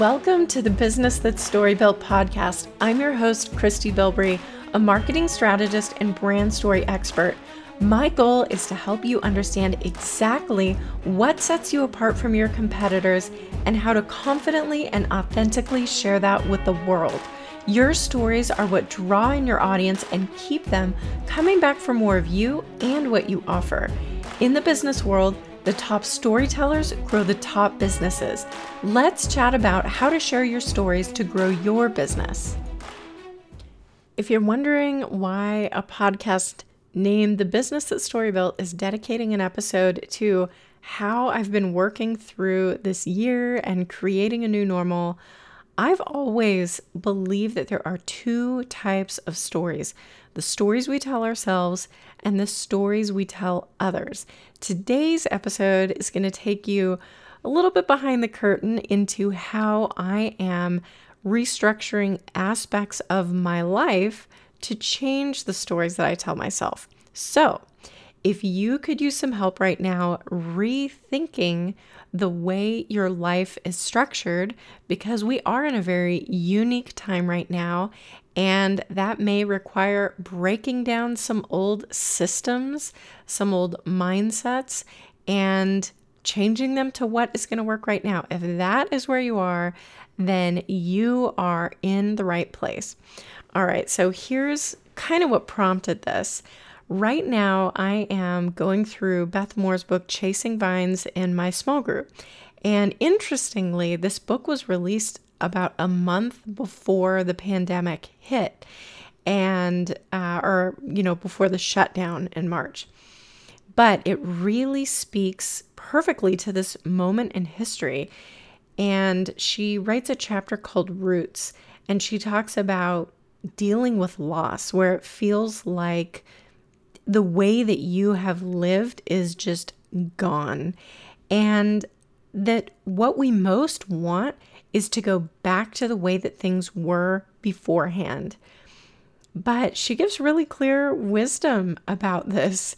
Welcome to the Business That's Story Built podcast. I'm your host, Christy Bilbrey, a marketing strategist and brand story expert. My goal is to help you understand exactly what sets you apart from your competitors and how to confidently and authentically share that with the world. Your stories are what draw in your audience and keep them coming back for more of you and what you offer. In the business world, the top storytellers grow the top businesses. Let's chat about how to share your stories to grow your business. If you're wondering why a podcast named The Business That Story Built is dedicating an episode to how I've been working through this year and creating a new normal, I've always believed that there are two types of stories the stories we tell ourselves and the stories we tell others. Today's episode is going to take you a little bit behind the curtain into how I am restructuring aspects of my life to change the stories that I tell myself. So, if you could use some help right now rethinking the way your life is structured, because we are in a very unique time right now, and that may require breaking down some old systems, some old mindsets, and changing them to what is going to work right now. If that is where you are, then you are in the right place. All right, so here's kind of what prompted this. Right now, I am going through Beth Moore's book, Chasing Vines, in my small group. And interestingly, this book was released about a month before the pandemic hit and uh, or you know before the shutdown in march but it really speaks perfectly to this moment in history and she writes a chapter called roots and she talks about dealing with loss where it feels like the way that you have lived is just gone and that what we most want is to go back to the way that things were beforehand. But she gives really clear wisdom about this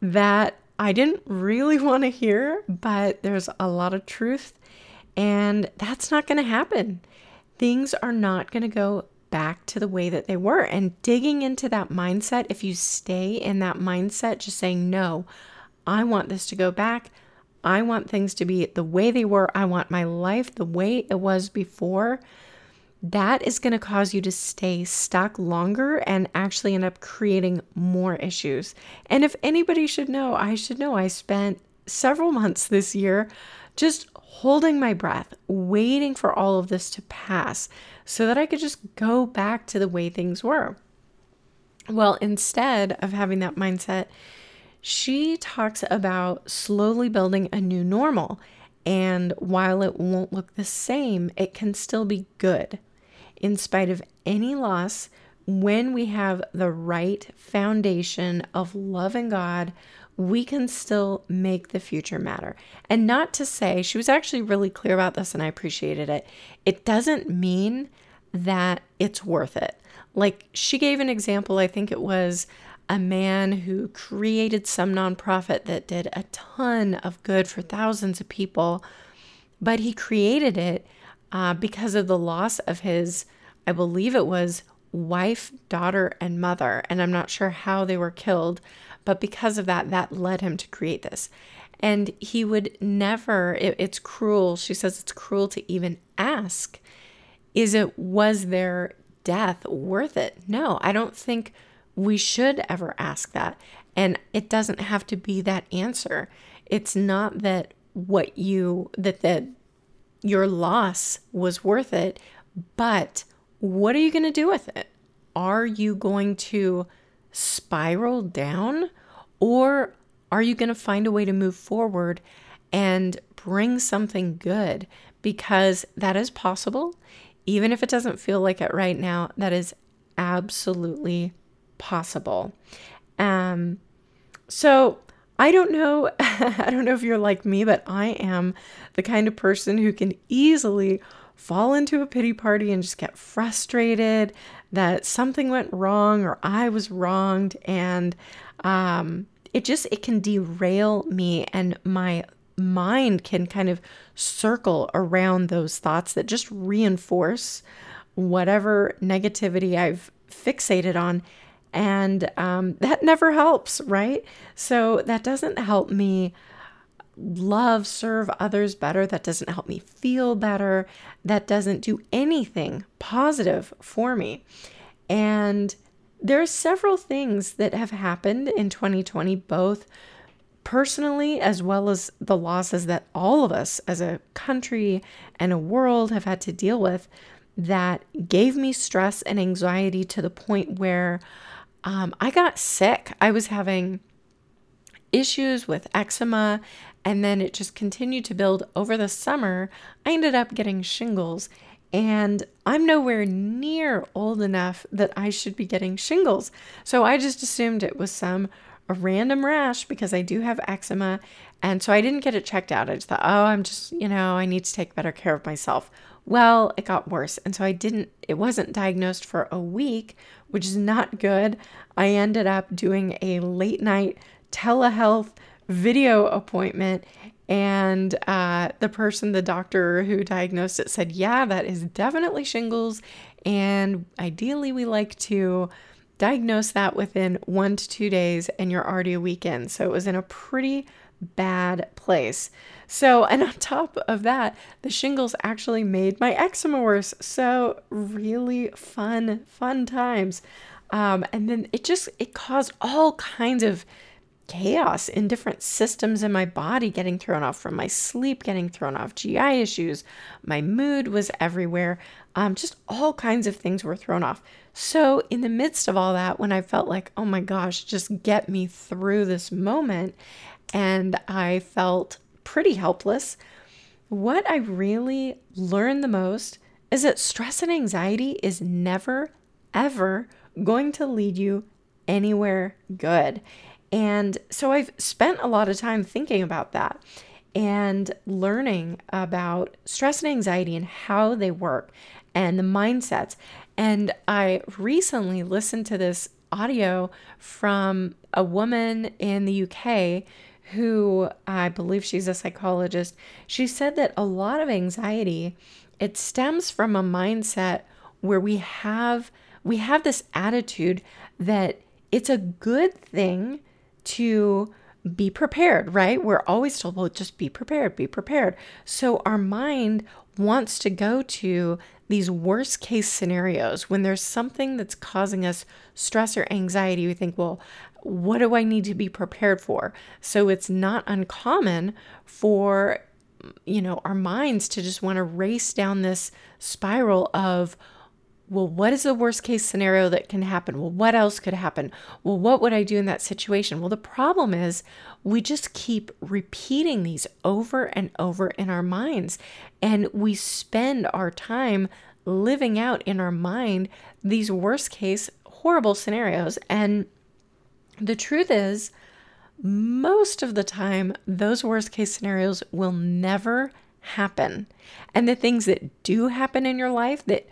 that I didn't really want to hear, but there's a lot of truth, and that's not going to happen. Things are not going to go back to the way that they were. And digging into that mindset, if you stay in that mindset, just saying, no, I want this to go back, I want things to be the way they were. I want my life the way it was before. That is going to cause you to stay stuck longer and actually end up creating more issues. And if anybody should know, I should know I spent several months this year just holding my breath, waiting for all of this to pass so that I could just go back to the way things were. Well, instead of having that mindset, she talks about slowly building a new normal. And while it won't look the same, it can still be good. In spite of any loss, when we have the right foundation of loving God, we can still make the future matter. And not to say, she was actually really clear about this and I appreciated it. It doesn't mean that it's worth it. Like she gave an example, I think it was a man who created some nonprofit that did a ton of good for thousands of people, but he created it uh, because of the loss of his, I believe it was wife, daughter, and mother. And I'm not sure how they were killed, but because of that, that led him to create this. And he would never, it, it's cruel. She says it's cruel to even ask, is it, was their death worth it? No, I don't think we should ever ask that. And it doesn't have to be that answer. It's not that what you that that your loss was worth it, but what are you going to do with it? Are you going to spiral down or are you going to find a way to move forward and bring something good? Because that is possible. Even if it doesn't feel like it right now, that is absolutely possible. Um, so I don't know. I don't know if you're like me, but I am the kind of person who can easily fall into a pity party and just get frustrated that something went wrong or I was wronged and um, it just it can derail me and my mind can kind of circle around those thoughts that just reinforce whatever negativity I've fixated on. And um, that never helps, right? So that doesn't help me love, serve others better. That doesn't help me feel better. That doesn't do anything positive for me. And there are several things that have happened in 2020, both personally as well as the losses that all of us as a country and a world have had to deal with that gave me stress and anxiety to the point where um, I got sick. I was having issues with eczema, and then it just continued to build over the summer. I ended up getting shingles, and I'm nowhere near old enough that I should be getting shingles. So I just assumed it was some random rash because I do have eczema. And so I didn't get it checked out. I just thought, oh, I'm just, you know, I need to take better care of myself. Well, it got worse. And so I didn't, it wasn't diagnosed for a week, which is not good. I ended up doing a late night telehealth video appointment. And uh, the person, the doctor who diagnosed it, said, Yeah, that is definitely shingles. And ideally, we like to diagnose that within one to two days, and you're already a week in. So it was in a pretty bad place. So, and on top of that, the shingles actually made my eczema worse. So, really fun, fun times. Um, and then it just it caused all kinds of chaos in different systems in my body getting thrown off from my sleep getting thrown off gi issues my mood was everywhere um, just all kinds of things were thrown off so in the midst of all that when i felt like oh my gosh just get me through this moment and I felt pretty helpless. What I really learned the most is that stress and anxiety is never, ever going to lead you anywhere good. And so I've spent a lot of time thinking about that and learning about stress and anxiety and how they work and the mindsets. And I recently listened to this audio from a woman in the UK who I believe she's a psychologist, she said that a lot of anxiety it stems from a mindset where we have we have this attitude that it's a good thing to be prepared, right? We're always told, well, just be prepared, be prepared. So our mind wants to go to these worst case scenarios when there's something that's causing us stress or anxiety. We think, well, what do I need to be prepared for? So it's not uncommon for you know our minds to just want to race down this spiral of well what is the worst case scenario that can happen? Well what else could happen? Well what would i do in that situation? Well the problem is we just keep repeating these over and over in our minds and we spend our time living out in our mind these worst case horrible scenarios. And the truth is, most of the time, those worst case scenarios will never happen. And the things that do happen in your life that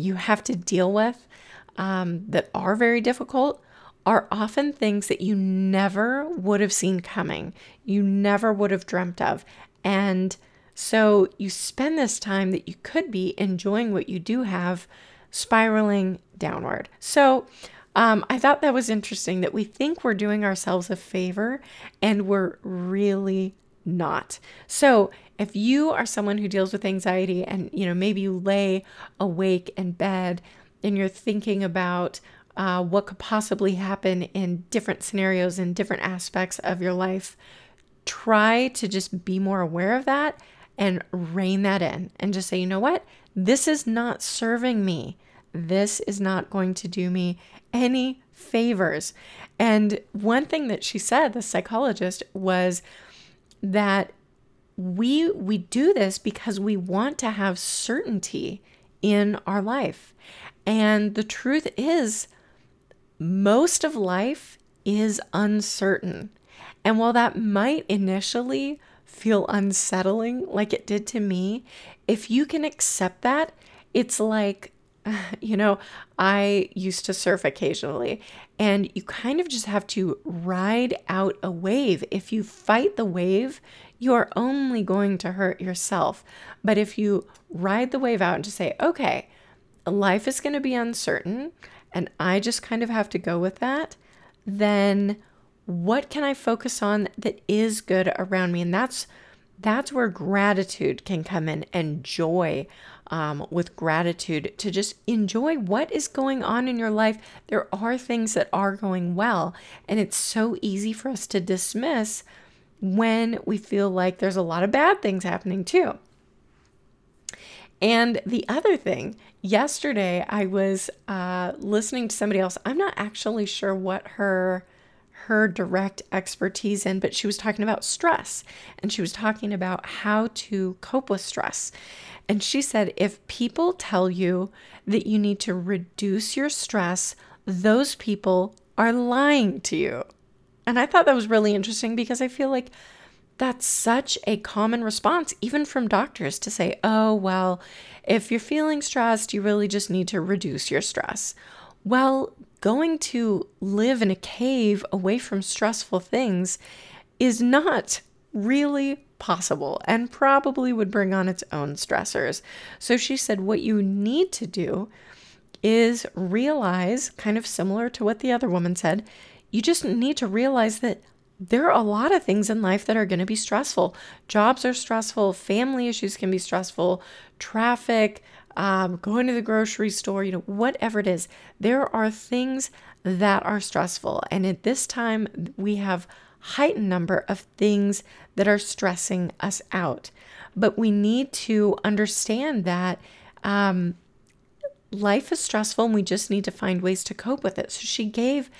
you have to deal with um, that are very difficult are often things that you never would have seen coming, you never would have dreamt of. And so you spend this time that you could be enjoying what you do have spiraling downward. So um, I thought that was interesting that we think we're doing ourselves a favor and we're really not. So, if you are someone who deals with anxiety and you know maybe you lay awake in bed and you're thinking about uh, what could possibly happen in different scenarios and different aspects of your life, try to just be more aware of that and rein that in and just say, you know what, this is not serving me. This is not going to do me any favors. And one thing that she said, the psychologist, was that we we do this because we want to have certainty in our life. And the truth is most of life is uncertain. And while that might initially feel unsettling like it did to me, if you can accept that, it's like you know, I used to surf occasionally, and you kind of just have to ride out a wave. If you fight the wave, you are only going to hurt yourself. But if you ride the wave out and just say, okay, life is going to be uncertain, and I just kind of have to go with that, then what can I focus on that is good around me? And that's that's where gratitude can come in and joy um, with gratitude to just enjoy what is going on in your life. There are things that are going well, and it's so easy for us to dismiss when we feel like there's a lot of bad things happening too. And the other thing, yesterday I was uh, listening to somebody else. I'm not actually sure what her her direct expertise in, but she was talking about stress and she was talking about how to cope with stress. And she said if people tell you that you need to reduce your stress, those people are lying to you. And I thought that was really interesting because I feel like that's such a common response, even from doctors, to say, oh, well, if you're feeling stressed, you really just need to reduce your stress. Well, going to live in a cave away from stressful things is not really possible and probably would bring on its own stressors. So she said, what you need to do is realize, kind of similar to what the other woman said, you just need to realize that there are a lot of things in life that are going to be stressful. Jobs are stressful, family issues can be stressful, traffic, um, going to the grocery store, you know, whatever it is. There are things that are stressful. And at this time, we have heightened number of things that are stressing us out. But we need to understand that um, life is stressful and we just need to find ways to cope with it. So she gave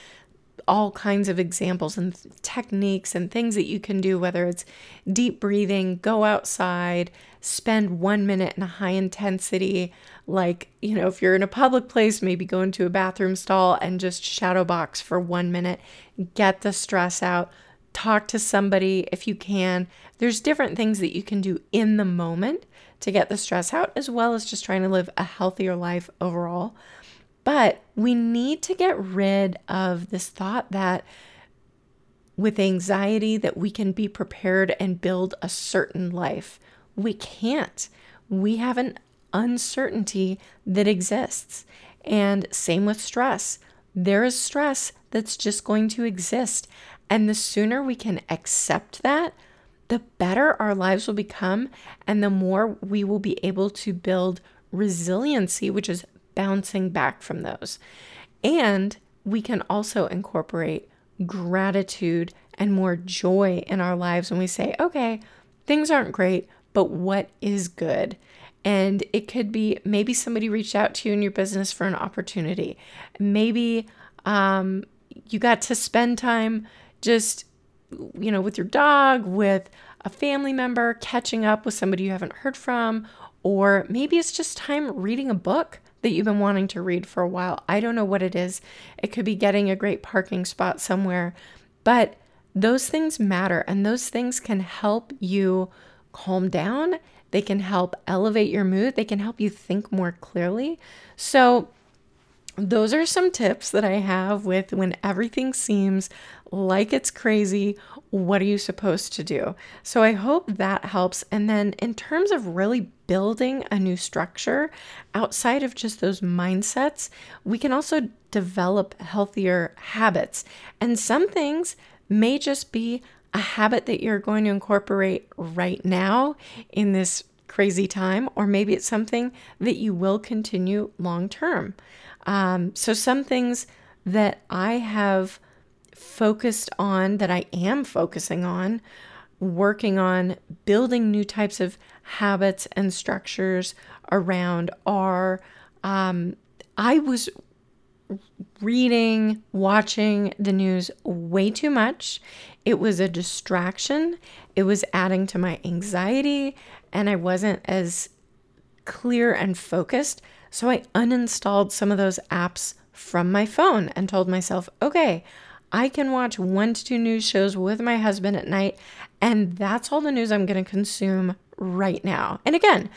all kinds of examples and techniques and things that you can do, whether it's deep breathing, go outside, spend one minute in a high intensity, like, you know, if you're in a public place, maybe go into a bathroom stall and just shadow box for one minute, get the stress out, talk to somebody if you can. There's different things that you can do in the moment to get the stress out, as well as just trying to live a healthier life overall. But we need to get rid of this thought that with anxiety that we can be prepared and build a certain life. We can't. We have an uncertainty that exists. And same with stress. There is stress that's just going to exist. And the sooner we can accept that, the better our lives will become, and the more we will be able to build resiliency, which is bouncing back from those. And we can also incorporate gratitude and more joy in our lives when we say, okay, things aren't great, but what is good? And it could be maybe somebody reached out to you in your business for an opportunity. Maybe um, you got to spend time just, you know, with your dog, with a family member, catching up with somebody you haven't heard from, or maybe it's just time reading a book that you've been wanting to read for a while. I don't know what it is. It could be getting a great parking spot somewhere, but those things matter and those things can help you calm down. They can help elevate your mood. They can help you think more clearly. So, those are some tips that I have with when everything seems like it's crazy. What are you supposed to do? So I hope that helps. And then, in terms of really building a new structure outside of just those mindsets, we can also develop healthier habits. And some things may just be a habit that you're going to incorporate right now in this crazy time, or maybe it's something that you will continue long term. Um, so, some things that I have focused on, that I am focusing on, working on building new types of habits and structures around are um, I was reading, watching the news way too much. It was a distraction. It was adding to my anxiety, and I wasn't as clear and focused. So I uninstalled some of those apps from my phone and told myself, okay, I can watch one to two news shows with my husband at night, and that's all the news I'm going to consume right now. And again,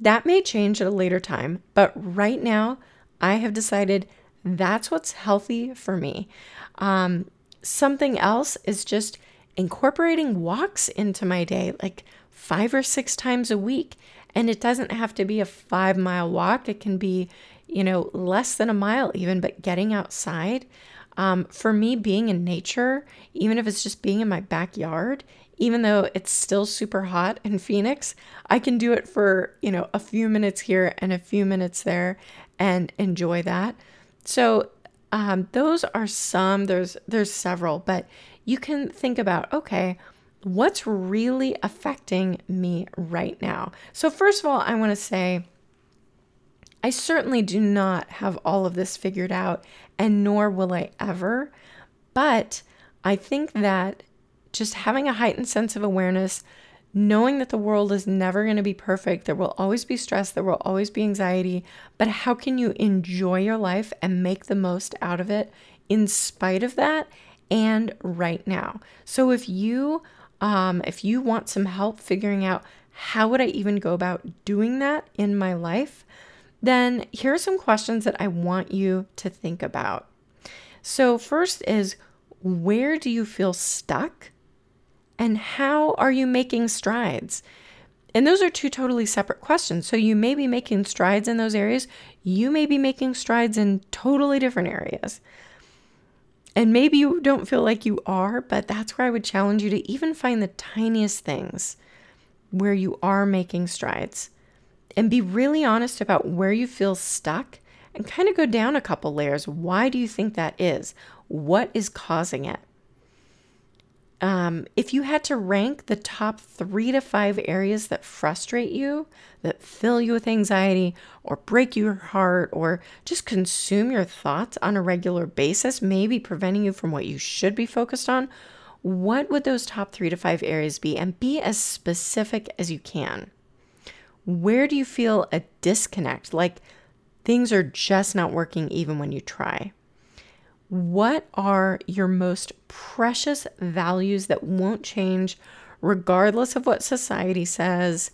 That may change at a later time, but right now, I have decided that's what's healthy for me. Um, something else is just incorporating walks into my day, like five or six times a week. And it doesn't have to be a five mile walk, it can be, you know, less than a mile even, but getting outside. Um, for me, being in nature, even if it's just being in my backyard, even though it's still super hot in Phoenix, I can do it for, you know, a few minutes here and a few minutes there and enjoy that. So, um, those are some, there's, there's several, but you can think about, okay, what's really affecting me right now? So, first of all, I want to say I certainly do not have all of this figured out, and nor will I ever. But I think that just having a heightened sense of awareness, knowing that the world is never going to be perfect, there will always be stress, there will always be anxiety, but how can you enjoy your life and make the most out of it in spite of that and right now? So if you um, if you want some help figuring out how would I even go about doing that in my life, then here are some questions that I want you to think about. So, first is where do you feel stuck? And how are you making strides? And those are two totally separate questions. So, you may be making strides in those areas, you may be making strides in totally different areas. And maybe you don't feel like you are, but that's where I would challenge you to even find the tiniest things where you are making strides and be really honest about where you feel stuck and kind of go down a couple layers. Why do you think that is? What is causing it? Um, if you had to rank the top three to five areas that frustrate you, that fill you with anxiety, or break your heart, or just consume your thoughts on a regular basis, maybe preventing you from what you should be focused on, what would those top three to five areas be? And be as specific as you can. Where do you feel a disconnect? Like things are just not working even when you try. What are your most precious values that won't change regardless of what society says?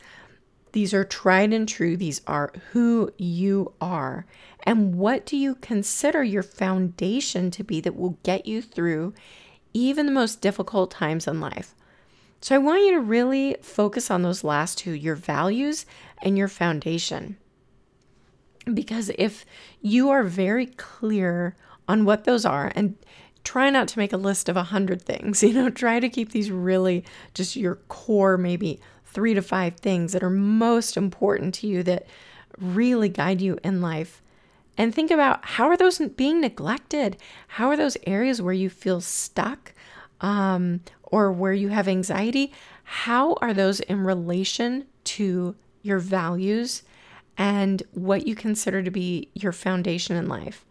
These are tried and true. These are who you are. And what do you consider your foundation to be that will get you through even the most difficult times in life? So I want you to really focus on those last two your values and your foundation. Because if you are very clear on what those are and try not to make a list of a hundred things. You know, try to keep these really just your core, maybe three to five things that are most important to you that really guide you in life. And think about how are those being neglected? How are those areas where you feel stuck um, or where you have anxiety? How are those in relation to your values and what you consider to be your foundation in life?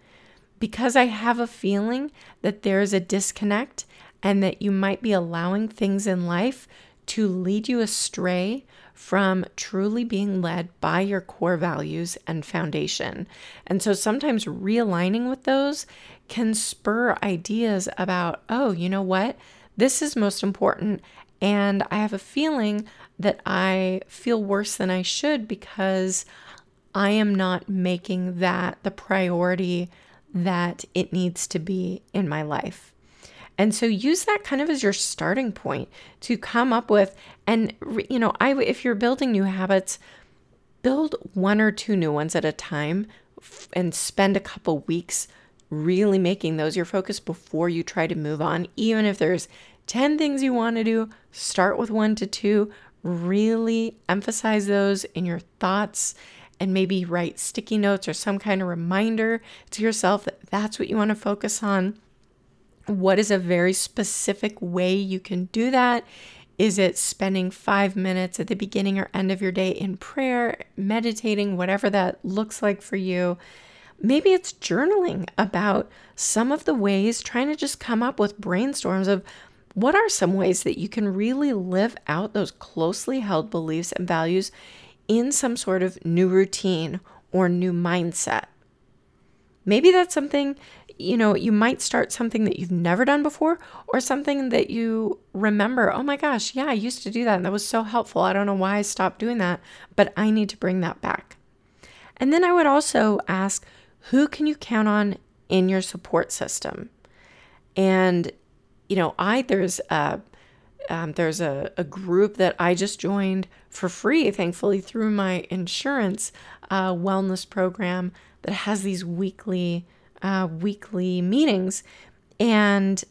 Because I have a feeling that there is a disconnect and that you might be allowing things in life to lead you astray from truly being led by your core values and foundation. And so sometimes realigning with those can spur ideas about, oh, you know what? This is most important. And I have a feeling that I feel worse than I should because I am not making that the priority that it needs to be in my life. And so use that kind of as your starting point to come up with and you know, I if you're building new habits, build one or two new ones at a time and spend a couple weeks really making those your focus before you try to move on. Even if there's 10 things you want to do, start with 1 to 2, really emphasize those in your thoughts and maybe write sticky notes or some kind of reminder to yourself that that's what you want to focus on. What is a very specific way you can do that? Is it spending five minutes at the beginning or end of your day in prayer, meditating, whatever that looks like for you? Maybe it's journaling about some of the ways, trying to just come up with brainstorms of what are some ways that you can really live out those closely held beliefs and values in some sort of new routine or new mindset. Maybe that's something you know, you might start something that you've never done before or something that you remember, oh my gosh, yeah, I used to do that and that was so helpful. I don't know why I stopped doing that, but I need to bring that back. And then I would also ask, who can you count on in your support system? And, you know, I, there's a, um, there's a, a group that I just joined for free, thankfully, through my insurance uh, wellness program that has these weekly uh, weekly meetings, and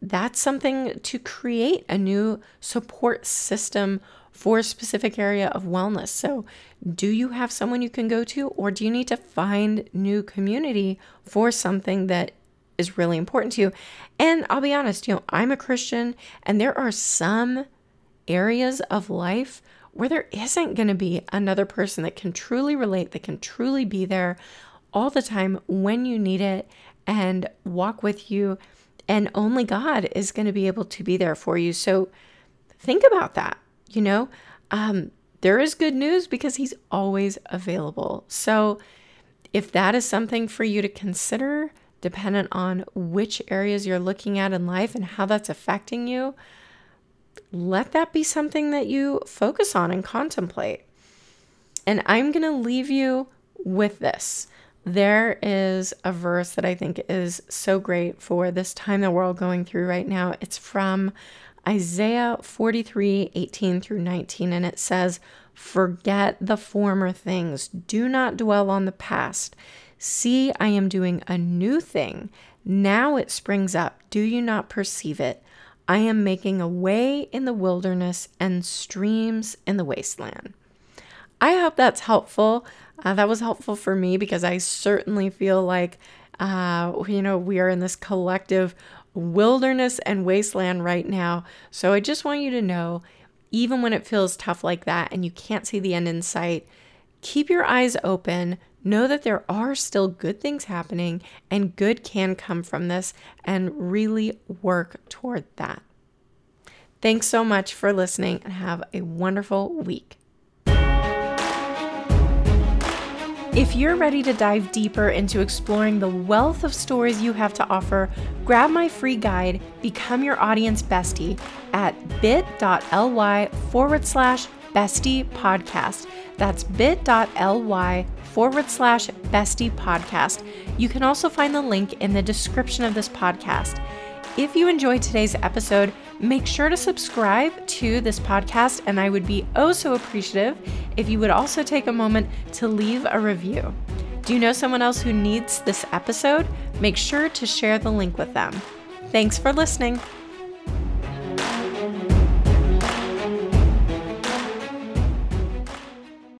that's something to create a new support system for a specific area of wellness. So, do you have someone you can go to, or do you need to find new community for something that is really important to you? And I'll be honest, you know, I'm a Christian, and there are some areas of life where there isn't going to be another person that can truly relate, that can truly be there all the time when you need it and walk with you. And only God is going to be able to be there for you. So think about that. You know, um, there is good news because He's always available. So if that is something for you to consider, dependent on which areas you're looking at in life and how that's affecting you, let that be something that you focus on and contemplate. And I'm going to leave you with this. There is a verse that I think is so great for this time that we're all going through right now. It's from Isaiah 43 18 through 19, and it says, Forget the former things, do not dwell on the past. See, I am doing a new thing. Now it springs up. Do you not perceive it? I am making a way in the wilderness and streams in the wasteland. I hope that's helpful. Uh, that was helpful for me because I certainly feel like, uh, you know, we are in this collective wilderness and wasteland right now. So I just want you to know, even when it feels tough like that and you can't see the end in sight, keep your eyes open. Know that there are still good things happening and good can come from this, and really work toward that. Thanks so much for listening and have a wonderful week. If you're ready to dive deeper into exploring the wealth of stories you have to offer, grab my free guide, Become Your Audience Bestie, at bit.ly forward slash bestie podcast. That's bit.ly forward slash bestie podcast. You can also find the link in the description of this podcast. If you enjoyed today's episode, make sure to subscribe to this podcast, and I would be oh so appreciative if you would also take a moment to leave a review. Do you know someone else who needs this episode? Make sure to share the link with them. Thanks for listening.